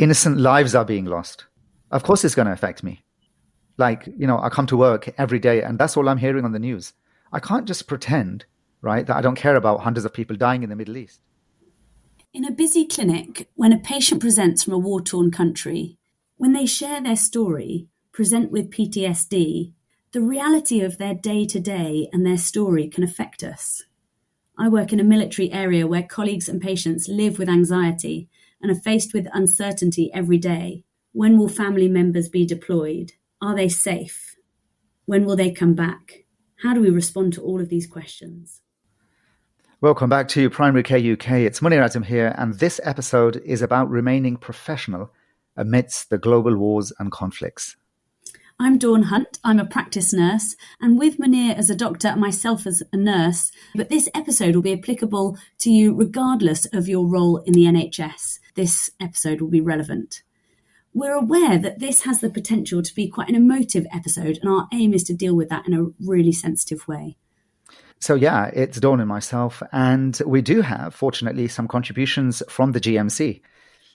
innocent lives are being lost. Of course, it's going to affect me. Like, you know, I come to work every day and that's all I'm hearing on the news. I can't just pretend, right, that I don't care about hundreds of people dying in the Middle East. In a busy clinic, when a patient presents from a war torn country, when they share their story, present with PTSD, the reality of their day to day and their story can affect us. I work in a military area where colleagues and patients live with anxiety and are faced with uncertainty every day. When will family members be deployed? Are they safe? When will they come back? How do we respond to all of these questions? Welcome back to Primary Care UK. It's Munir Adam here, and this episode is about remaining professional amidst the global wars and conflicts. I'm Dawn Hunt. I'm a practice nurse, and with Munir as a doctor and myself as a nurse. But this episode will be applicable to you regardless of your role in the NHS. This episode will be relevant. We're aware that this has the potential to be quite an emotive episode, and our aim is to deal with that in a really sensitive way. So, yeah, it's Dawn and myself, and we do have, fortunately, some contributions from the GMC.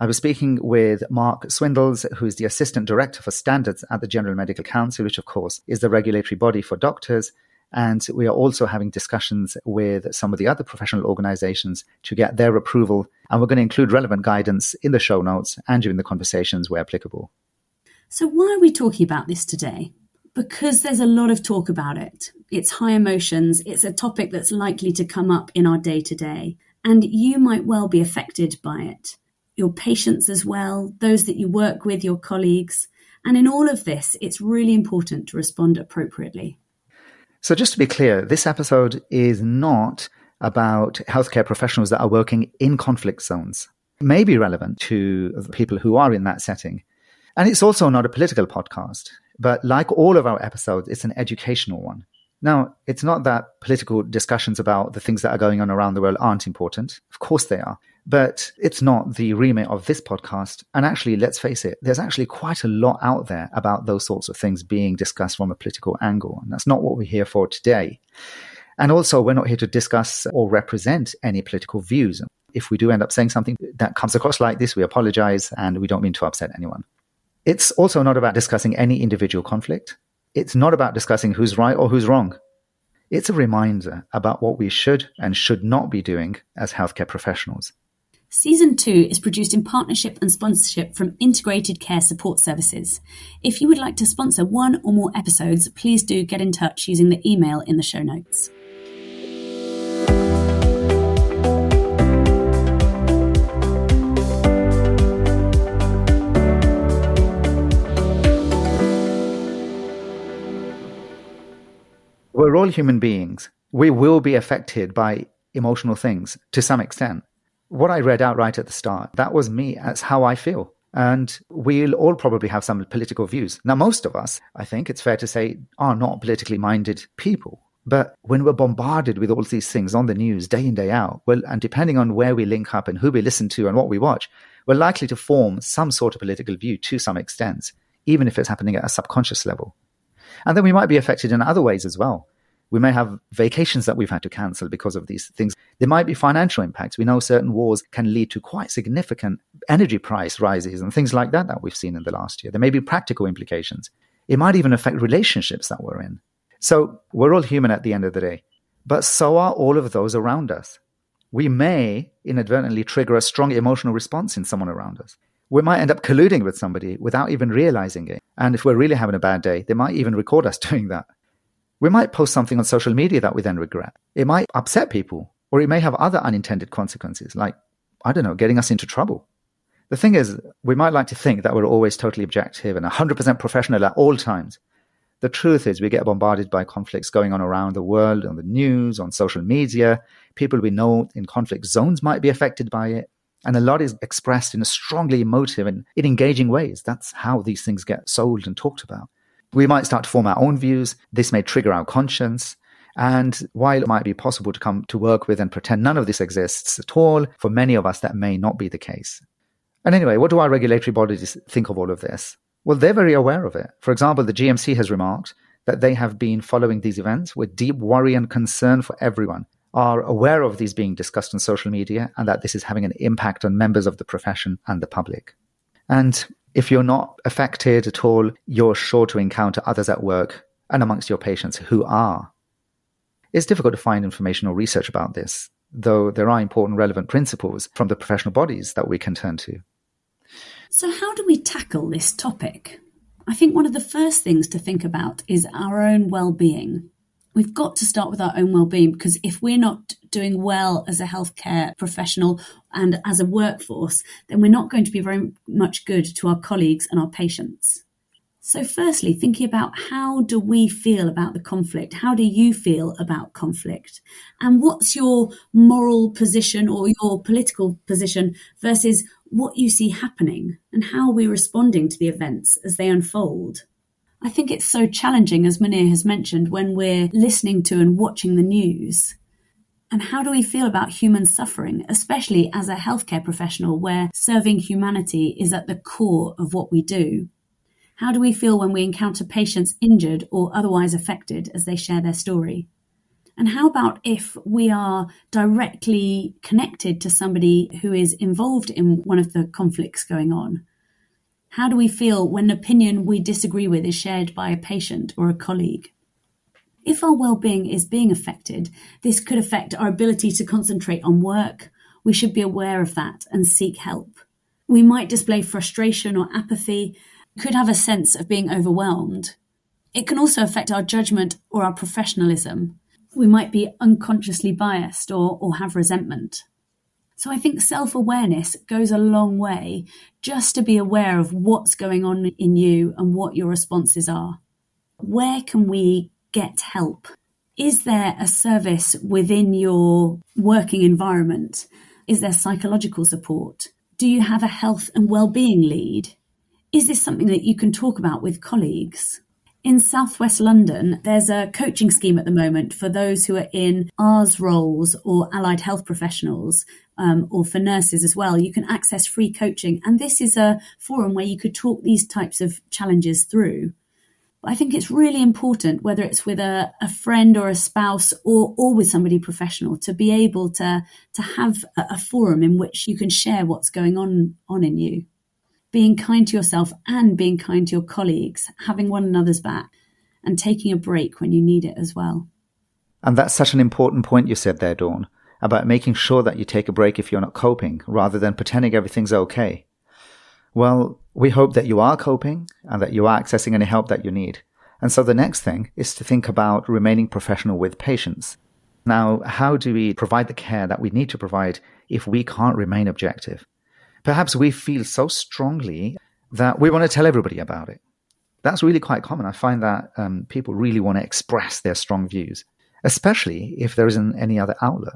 I was speaking with Mark Swindells, who's the Assistant Director for Standards at the General Medical Council, which, of course, is the regulatory body for doctors. And we are also having discussions with some of the other professional organizations to get their approval. And we're going to include relevant guidance in the show notes and during the conversations where applicable. So, why are we talking about this today? Because there's a lot of talk about it. It's high emotions, it's a topic that's likely to come up in our day to day, and you might well be affected by it your patients as well, those that you work with, your colleagues. And in all of this, it's really important to respond appropriately. So, just to be clear, this episode is not about healthcare professionals that are working in conflict zones. It may be relevant to people who are in that setting. And it's also not a political podcast, but like all of our episodes, it's an educational one. Now, it's not that political discussions about the things that are going on around the world aren't important. Of course they are. But it's not the remit of this podcast. And actually, let's face it, there's actually quite a lot out there about those sorts of things being discussed from a political angle. And that's not what we're here for today. And also, we're not here to discuss or represent any political views. If we do end up saying something that comes across like this, we apologize and we don't mean to upset anyone. It's also not about discussing any individual conflict. It's not about discussing who's right or who's wrong. It's a reminder about what we should and should not be doing as healthcare professionals. Season 2 is produced in partnership and sponsorship from Integrated Care Support Services. If you would like to sponsor one or more episodes, please do get in touch using the email in the show notes. We're all human beings. We will be affected by emotional things to some extent what I read out right at the start, that was me. That's how I feel. And we'll all probably have some political views. Now, most of us, I think it's fair to say, are not politically minded people. But when we're bombarded with all these things on the news day in, day out, well, and depending on where we link up and who we listen to and what we watch, we're likely to form some sort of political view to some extent, even if it's happening at a subconscious level. And then we might be affected in other ways as well. We may have vacations that we've had to cancel because of these things. There might be financial impacts. We know certain wars can lead to quite significant energy price rises and things like that that we've seen in the last year. There may be practical implications. It might even affect relationships that we're in. So we're all human at the end of the day, but so are all of those around us. We may inadvertently trigger a strong emotional response in someone around us. We might end up colluding with somebody without even realizing it. And if we're really having a bad day, they might even record us doing that. We might post something on social media that we then regret. It might upset people, or it may have other unintended consequences, like, I don't know, getting us into trouble. The thing is, we might like to think that we're always totally objective and 100% professional at all times. The truth is, we get bombarded by conflicts going on around the world, on the news, on social media. People we know in conflict zones might be affected by it. And a lot is expressed in a strongly emotive and in engaging ways. That's how these things get sold and talked about. We might start to form our own views. This may trigger our conscience. And while it might be possible to come to work with and pretend none of this exists at all, for many of us, that may not be the case. And anyway, what do our regulatory bodies think of all of this? Well, they're very aware of it. For example, the GMC has remarked that they have been following these events with deep worry and concern for everyone, are aware of these being discussed on social media, and that this is having an impact on members of the profession and the public. And if you're not affected at all, you're sure to encounter others at work and amongst your patients who are. It's difficult to find information or research about this, though there are important relevant principles from the professional bodies that we can turn to. So, how do we tackle this topic? I think one of the first things to think about is our own well being. We've got to start with our own well-being because if we're not doing well as a healthcare professional and as a workforce, then we're not going to be very much good to our colleagues and our patients. So, firstly, thinking about how do we feel about the conflict? How do you feel about conflict? And what's your moral position or your political position versus what you see happening? And how are we responding to the events as they unfold? I think it's so challenging, as Munir has mentioned, when we're listening to and watching the news. And how do we feel about human suffering, especially as a healthcare professional where serving humanity is at the core of what we do? How do we feel when we encounter patients injured or otherwise affected as they share their story? And how about if we are directly connected to somebody who is involved in one of the conflicts going on? How do we feel when an opinion we disagree with is shared by a patient or a colleague? If our well-being is being affected, this could affect our ability to concentrate on work. We should be aware of that and seek help. We might display frustration or apathy, could have a sense of being overwhelmed. It can also affect our judgment or our professionalism. We might be unconsciously biased or, or have resentment. So I think self awareness goes a long way just to be aware of what's going on in you and what your responses are. Where can we get help? Is there a service within your working environment? Is there psychological support? Do you have a health and well-being lead? Is this something that you can talk about with colleagues? In Southwest London, there's a coaching scheme at the moment for those who are in ARRS roles or allied health professionals um, or for nurses as well. You can access free coaching. And this is a forum where you could talk these types of challenges through. I think it's really important, whether it's with a, a friend or a spouse or, or with somebody professional, to be able to, to have a, a forum in which you can share what's going on, on in you being kind to yourself and being kind to your colleagues, having one another's back, and taking a break when you need it as well. And that's such an important point you said there, Dawn, about making sure that you take a break if you're not coping, rather than pretending everything's okay. Well, we hope that you are coping and that you are accessing any help that you need. And so the next thing is to think about remaining professional with patients. Now, how do we provide the care that we need to provide if we can't remain objective? Perhaps we feel so strongly that we want to tell everybody about it. That's really quite common. I find that um, people really want to express their strong views, especially if there isn't any other outlet,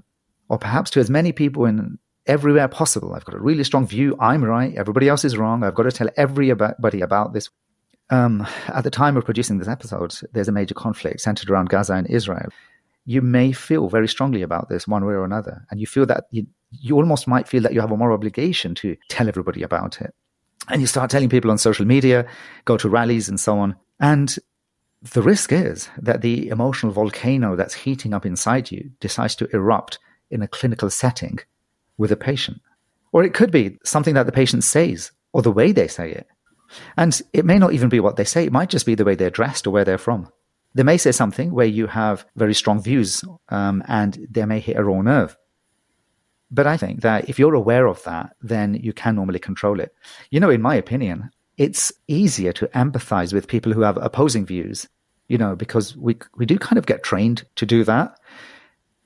or perhaps to as many people in everywhere possible. I've got a really strong view. I'm right. Everybody else is wrong. I've got to tell everybody about this. Um, at the time of producing this episode, there's a major conflict centered around Gaza and Israel. You may feel very strongly about this one way or another, and you feel that you, you almost might feel that you have a moral obligation to tell everybody about it. And you start telling people on social media, go to rallies and so on. And the risk is that the emotional volcano that's heating up inside you decides to erupt in a clinical setting with a patient. Or it could be something that the patient says or the way they say it. And it may not even be what they say, it might just be the way they're dressed or where they're from. They may say something where you have very strong views um, and they may hit a raw nerve. But I think that if you're aware of that, then you can normally control it. You know, in my opinion, it's easier to empathize with people who have opposing views, you know, because we, we do kind of get trained to do that.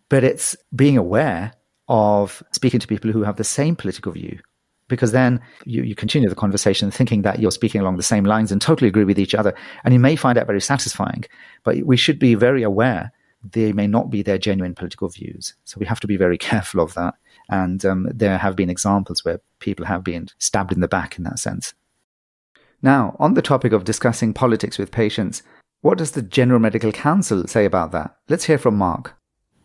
But it's being aware of speaking to people who have the same political view, because then you, you continue the conversation thinking that you're speaking along the same lines and totally agree with each other. And you may find that very satisfying, but we should be very aware they may not be their genuine political views. So we have to be very careful of that. And um, there have been examples where people have been stabbed in the back in that sense. Now, on the topic of discussing politics with patients, what does the General Medical Council say about that? Let's hear from Mark.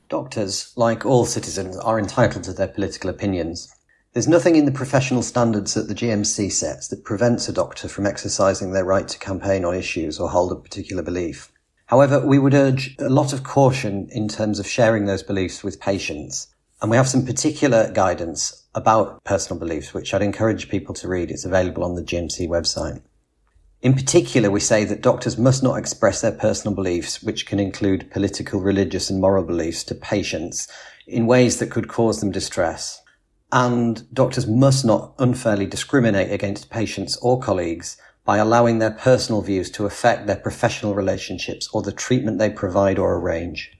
Doctors, like all citizens, are entitled to their political opinions. There's nothing in the professional standards that the GMC sets that prevents a doctor from exercising their right to campaign on issues or hold a particular belief. However, we would urge a lot of caution in terms of sharing those beliefs with patients. And we have some particular guidance about personal beliefs, which I'd encourage people to read. It's available on the GMC website. In particular, we say that doctors must not express their personal beliefs, which can include political, religious, and moral beliefs, to patients in ways that could cause them distress. And doctors must not unfairly discriminate against patients or colleagues by allowing their personal views to affect their professional relationships or the treatment they provide or arrange.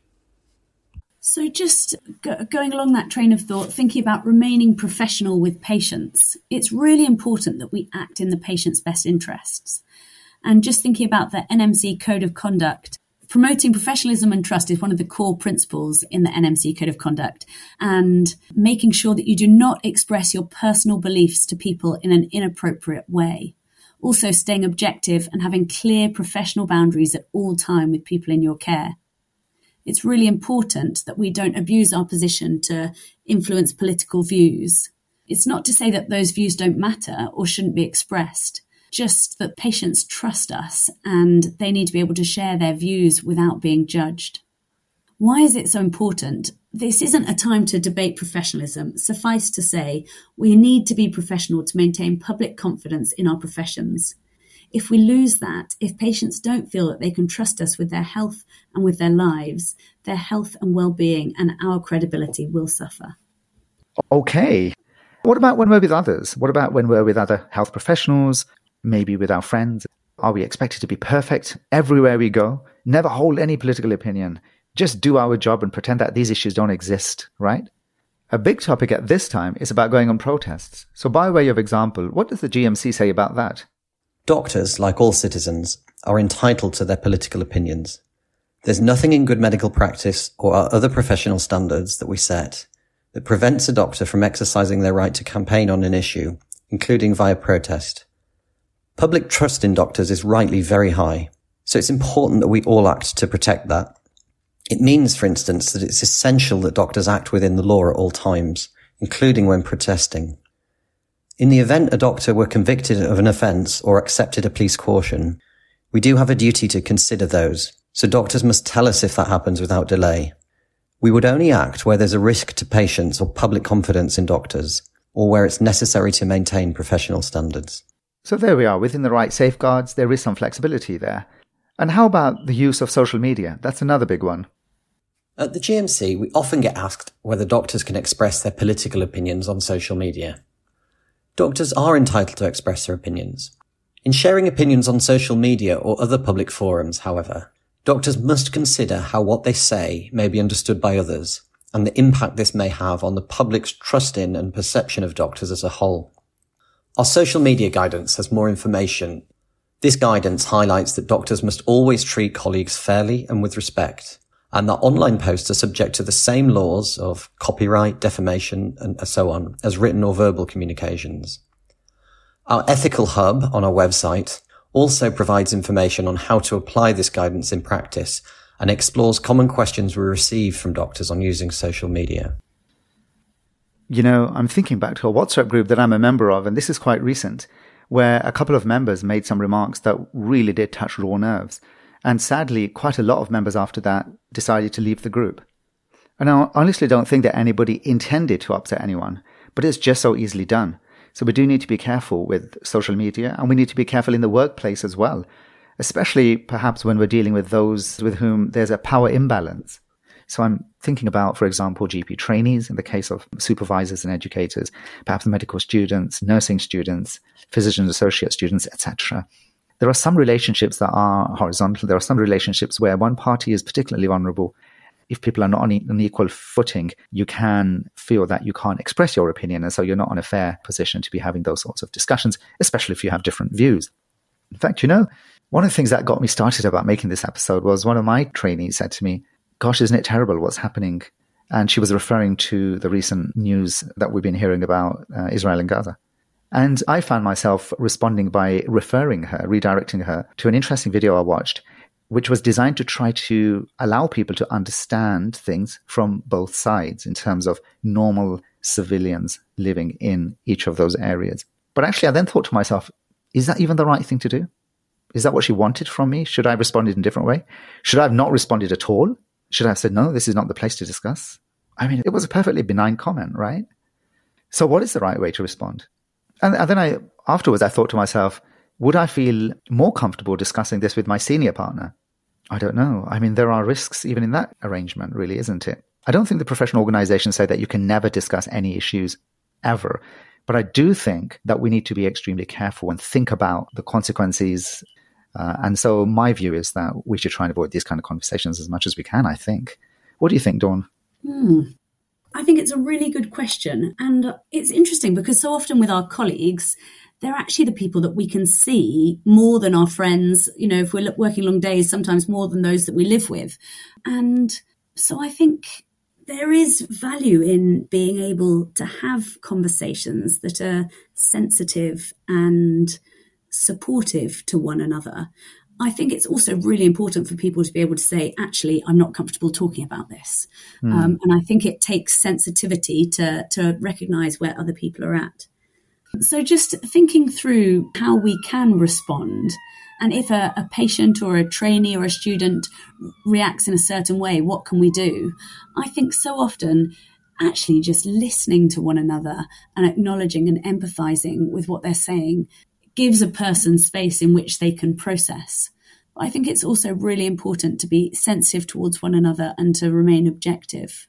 So, just go- going along that train of thought, thinking about remaining professional with patients, it's really important that we act in the patient's best interests. And just thinking about the NMC Code of Conduct, promoting professionalism and trust is one of the core principles in the NMC Code of Conduct. And making sure that you do not express your personal beliefs to people in an inappropriate way. Also, staying objective and having clear professional boundaries at all time with people in your care it's really important that we don't abuse our position to influence political views. It's not to say that those views don't matter or shouldn't be expressed, just that patients trust us and they need to be able to share their views without being judged. Why is it so important? This isn't a time to debate professionalism. Suffice to say, we need to be professional to maintain public confidence in our professions. If we lose that, if patients don't feel that they can trust us with their health and with their lives, their health and well-being and our credibility will suffer. Okay. What about when we're with others? What about when we're with other health professionals, maybe with our friends? Are we expected to be perfect everywhere we go? Never hold any political opinion. Just do our job and pretend that these issues don't exist, right? A big topic at this time is about going on protests. So, by way of example, what does the GMC say about that? Doctors, like all citizens, are entitled to their political opinions. There's nothing in good medical practice or our other professional standards that we set that prevents a doctor from exercising their right to campaign on an issue, including via protest. Public trust in doctors is rightly very high, so it's important that we all act to protect that. It means, for instance, that it's essential that doctors act within the law at all times, including when protesting. In the event a doctor were convicted of an offence or accepted a police caution, we do have a duty to consider those, so doctors must tell us if that happens without delay. We would only act where there's a risk to patients or public confidence in doctors, or where it's necessary to maintain professional standards. So there we are. Within the right safeguards, there is some flexibility there. And how about the use of social media? That's another big one. At the GMC, we often get asked whether doctors can express their political opinions on social media. Doctors are entitled to express their opinions. In sharing opinions on social media or other public forums, however, doctors must consider how what they say may be understood by others and the impact this may have on the public's trust in and perception of doctors as a whole. Our social media guidance has more information. This guidance highlights that doctors must always treat colleagues fairly and with respect, and that online posts are subject to the same laws of copyright, defamation, and so on as written or verbal communications. Our ethical hub on our website also provides information on how to apply this guidance in practice and explores common questions we receive from doctors on using social media. You know, I'm thinking back to a WhatsApp group that I'm a member of, and this is quite recent, where a couple of members made some remarks that really did touch raw nerves. And sadly, quite a lot of members after that decided to leave the group. And I honestly don't think that anybody intended to upset anyone, but it's just so easily done. So we do need to be careful with social media and we need to be careful in the workplace as well, especially perhaps when we're dealing with those with whom there's a power imbalance. So I'm thinking about, for example, GP trainees in the case of supervisors and educators, perhaps medical students, nursing students, physician associate students, etc. There are some relationships that are horizontal. There are some relationships where one party is particularly vulnerable. If people are not on an equal footing, you can feel that you can't express your opinion. And so you're not in a fair position to be having those sorts of discussions, especially if you have different views. In fact, you know, one of the things that got me started about making this episode was one of my trainees said to me, Gosh, isn't it terrible what's happening? And she was referring to the recent news that we've been hearing about uh, Israel and Gaza. And I found myself responding by referring her, redirecting her to an interesting video I watched, which was designed to try to allow people to understand things from both sides in terms of normal civilians living in each of those areas. But actually, I then thought to myself, is that even the right thing to do? Is that what she wanted from me? Should I have responded in a different way? Should I have not responded at all? Should I have said, no, this is not the place to discuss? I mean, it was a perfectly benign comment, right? So, what is the right way to respond? And, and then I, afterwards, I thought to myself, would I feel more comfortable discussing this with my senior partner? I don't know. I mean, there are risks even in that arrangement, really, isn't it? I don't think the professional organizations say that you can never discuss any issues ever. But I do think that we need to be extremely careful and think about the consequences. Uh, and so my view is that we should try and avoid these kind of conversations as much as we can, I think. What do you think, Dawn? Hmm. I think it's a really good question. And it's interesting because so often with our colleagues, they're actually the people that we can see more than our friends. You know, if we're working long days, sometimes more than those that we live with. And so I think there is value in being able to have conversations that are sensitive and supportive to one another. I think it's also really important for people to be able to say, actually, I'm not comfortable talking about this. Mm. Um, and I think it takes sensitivity to, to recognize where other people are at. So just thinking through how we can respond and if a, a, patient or a trainee or a student reacts in a certain way, what can we do? I think so often actually just listening to one another and acknowledging and empathizing with what they're saying gives a person space in which they can process. I think it's also really important to be sensitive towards one another and to remain objective.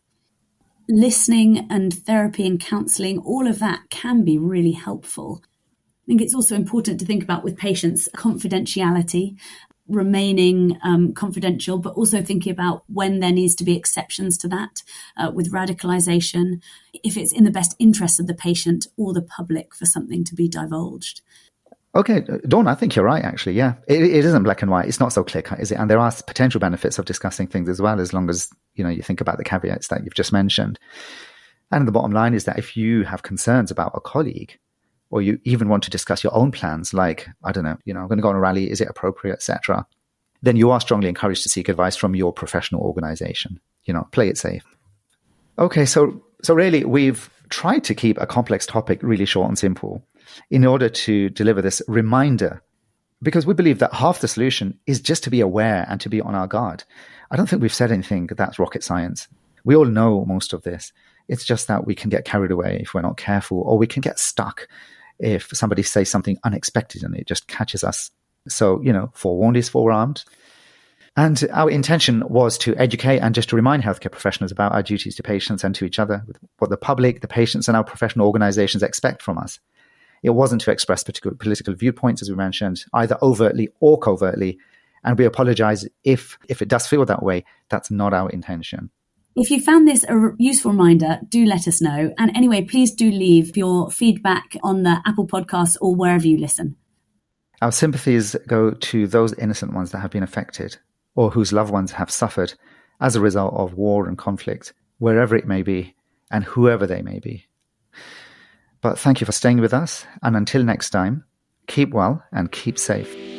Listening and therapy and counseling, all of that can be really helpful I think it's also important to think about with patients confidentiality remaining um, confidential, but also thinking about when there needs to be exceptions to that uh, with radicalization, if it's in the best interest of the patient or the public for something to be divulged. Okay, uh, Dawn, I think you're right, actually. Yeah, it, it isn't black and white. It's not so clear cut, is it? And there are potential benefits of discussing things as well, as long as, you know, you think about the caveats that you've just mentioned. And the bottom line is that if you have concerns about a colleague, or you even want to discuss your own plans, like, I don't know, you know, I'm going to go on a rally, is it appropriate, etc., then you are strongly encouraged to seek advice from your professional organization. You know, play it safe. Okay, so so really we've tried to keep a complex topic really short and simple in order to deliver this reminder because we believe that half the solution is just to be aware and to be on our guard. I don't think we've said anything that's rocket science. We all know most of this. It's just that we can get carried away if we're not careful, or we can get stuck if somebody says something unexpected and it just catches us. So, you know, forewarned is forearmed. And our intention was to educate and just to remind healthcare professionals about our duties to patients and to each other, what the public, the patients, and our professional organizations expect from us. It wasn't to express particular political viewpoints, as we mentioned, either overtly or covertly. And we apologize if, if it does feel that way. That's not our intention. If you found this a useful reminder, do let us know. And anyway, please do leave your feedback on the Apple Podcast or wherever you listen. Our sympathies go to those innocent ones that have been affected or whose loved ones have suffered as a result of war and conflict, wherever it may be and whoever they may be. But thank you for staying with us. And until next time, keep well and keep safe.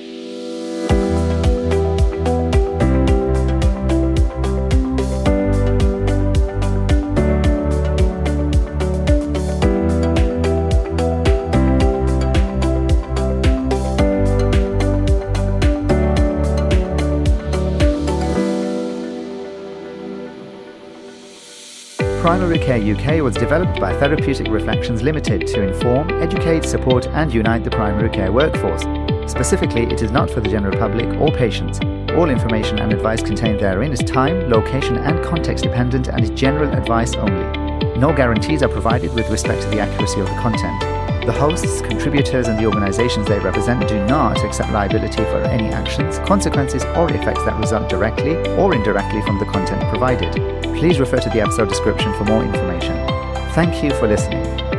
Care UK was developed by Therapeutic Reflections Limited to inform, educate, support, and unite the primary care workforce. Specifically, it is not for the general public or patients. All information and advice contained therein is time, location, and context dependent and is general advice only. No guarantees are provided with respect to the accuracy of the content. The hosts, contributors, and the organizations they represent do not accept liability for any actions, consequences, or effects that result directly or indirectly from the content provided please refer to the episode description for more information. Thank you for listening.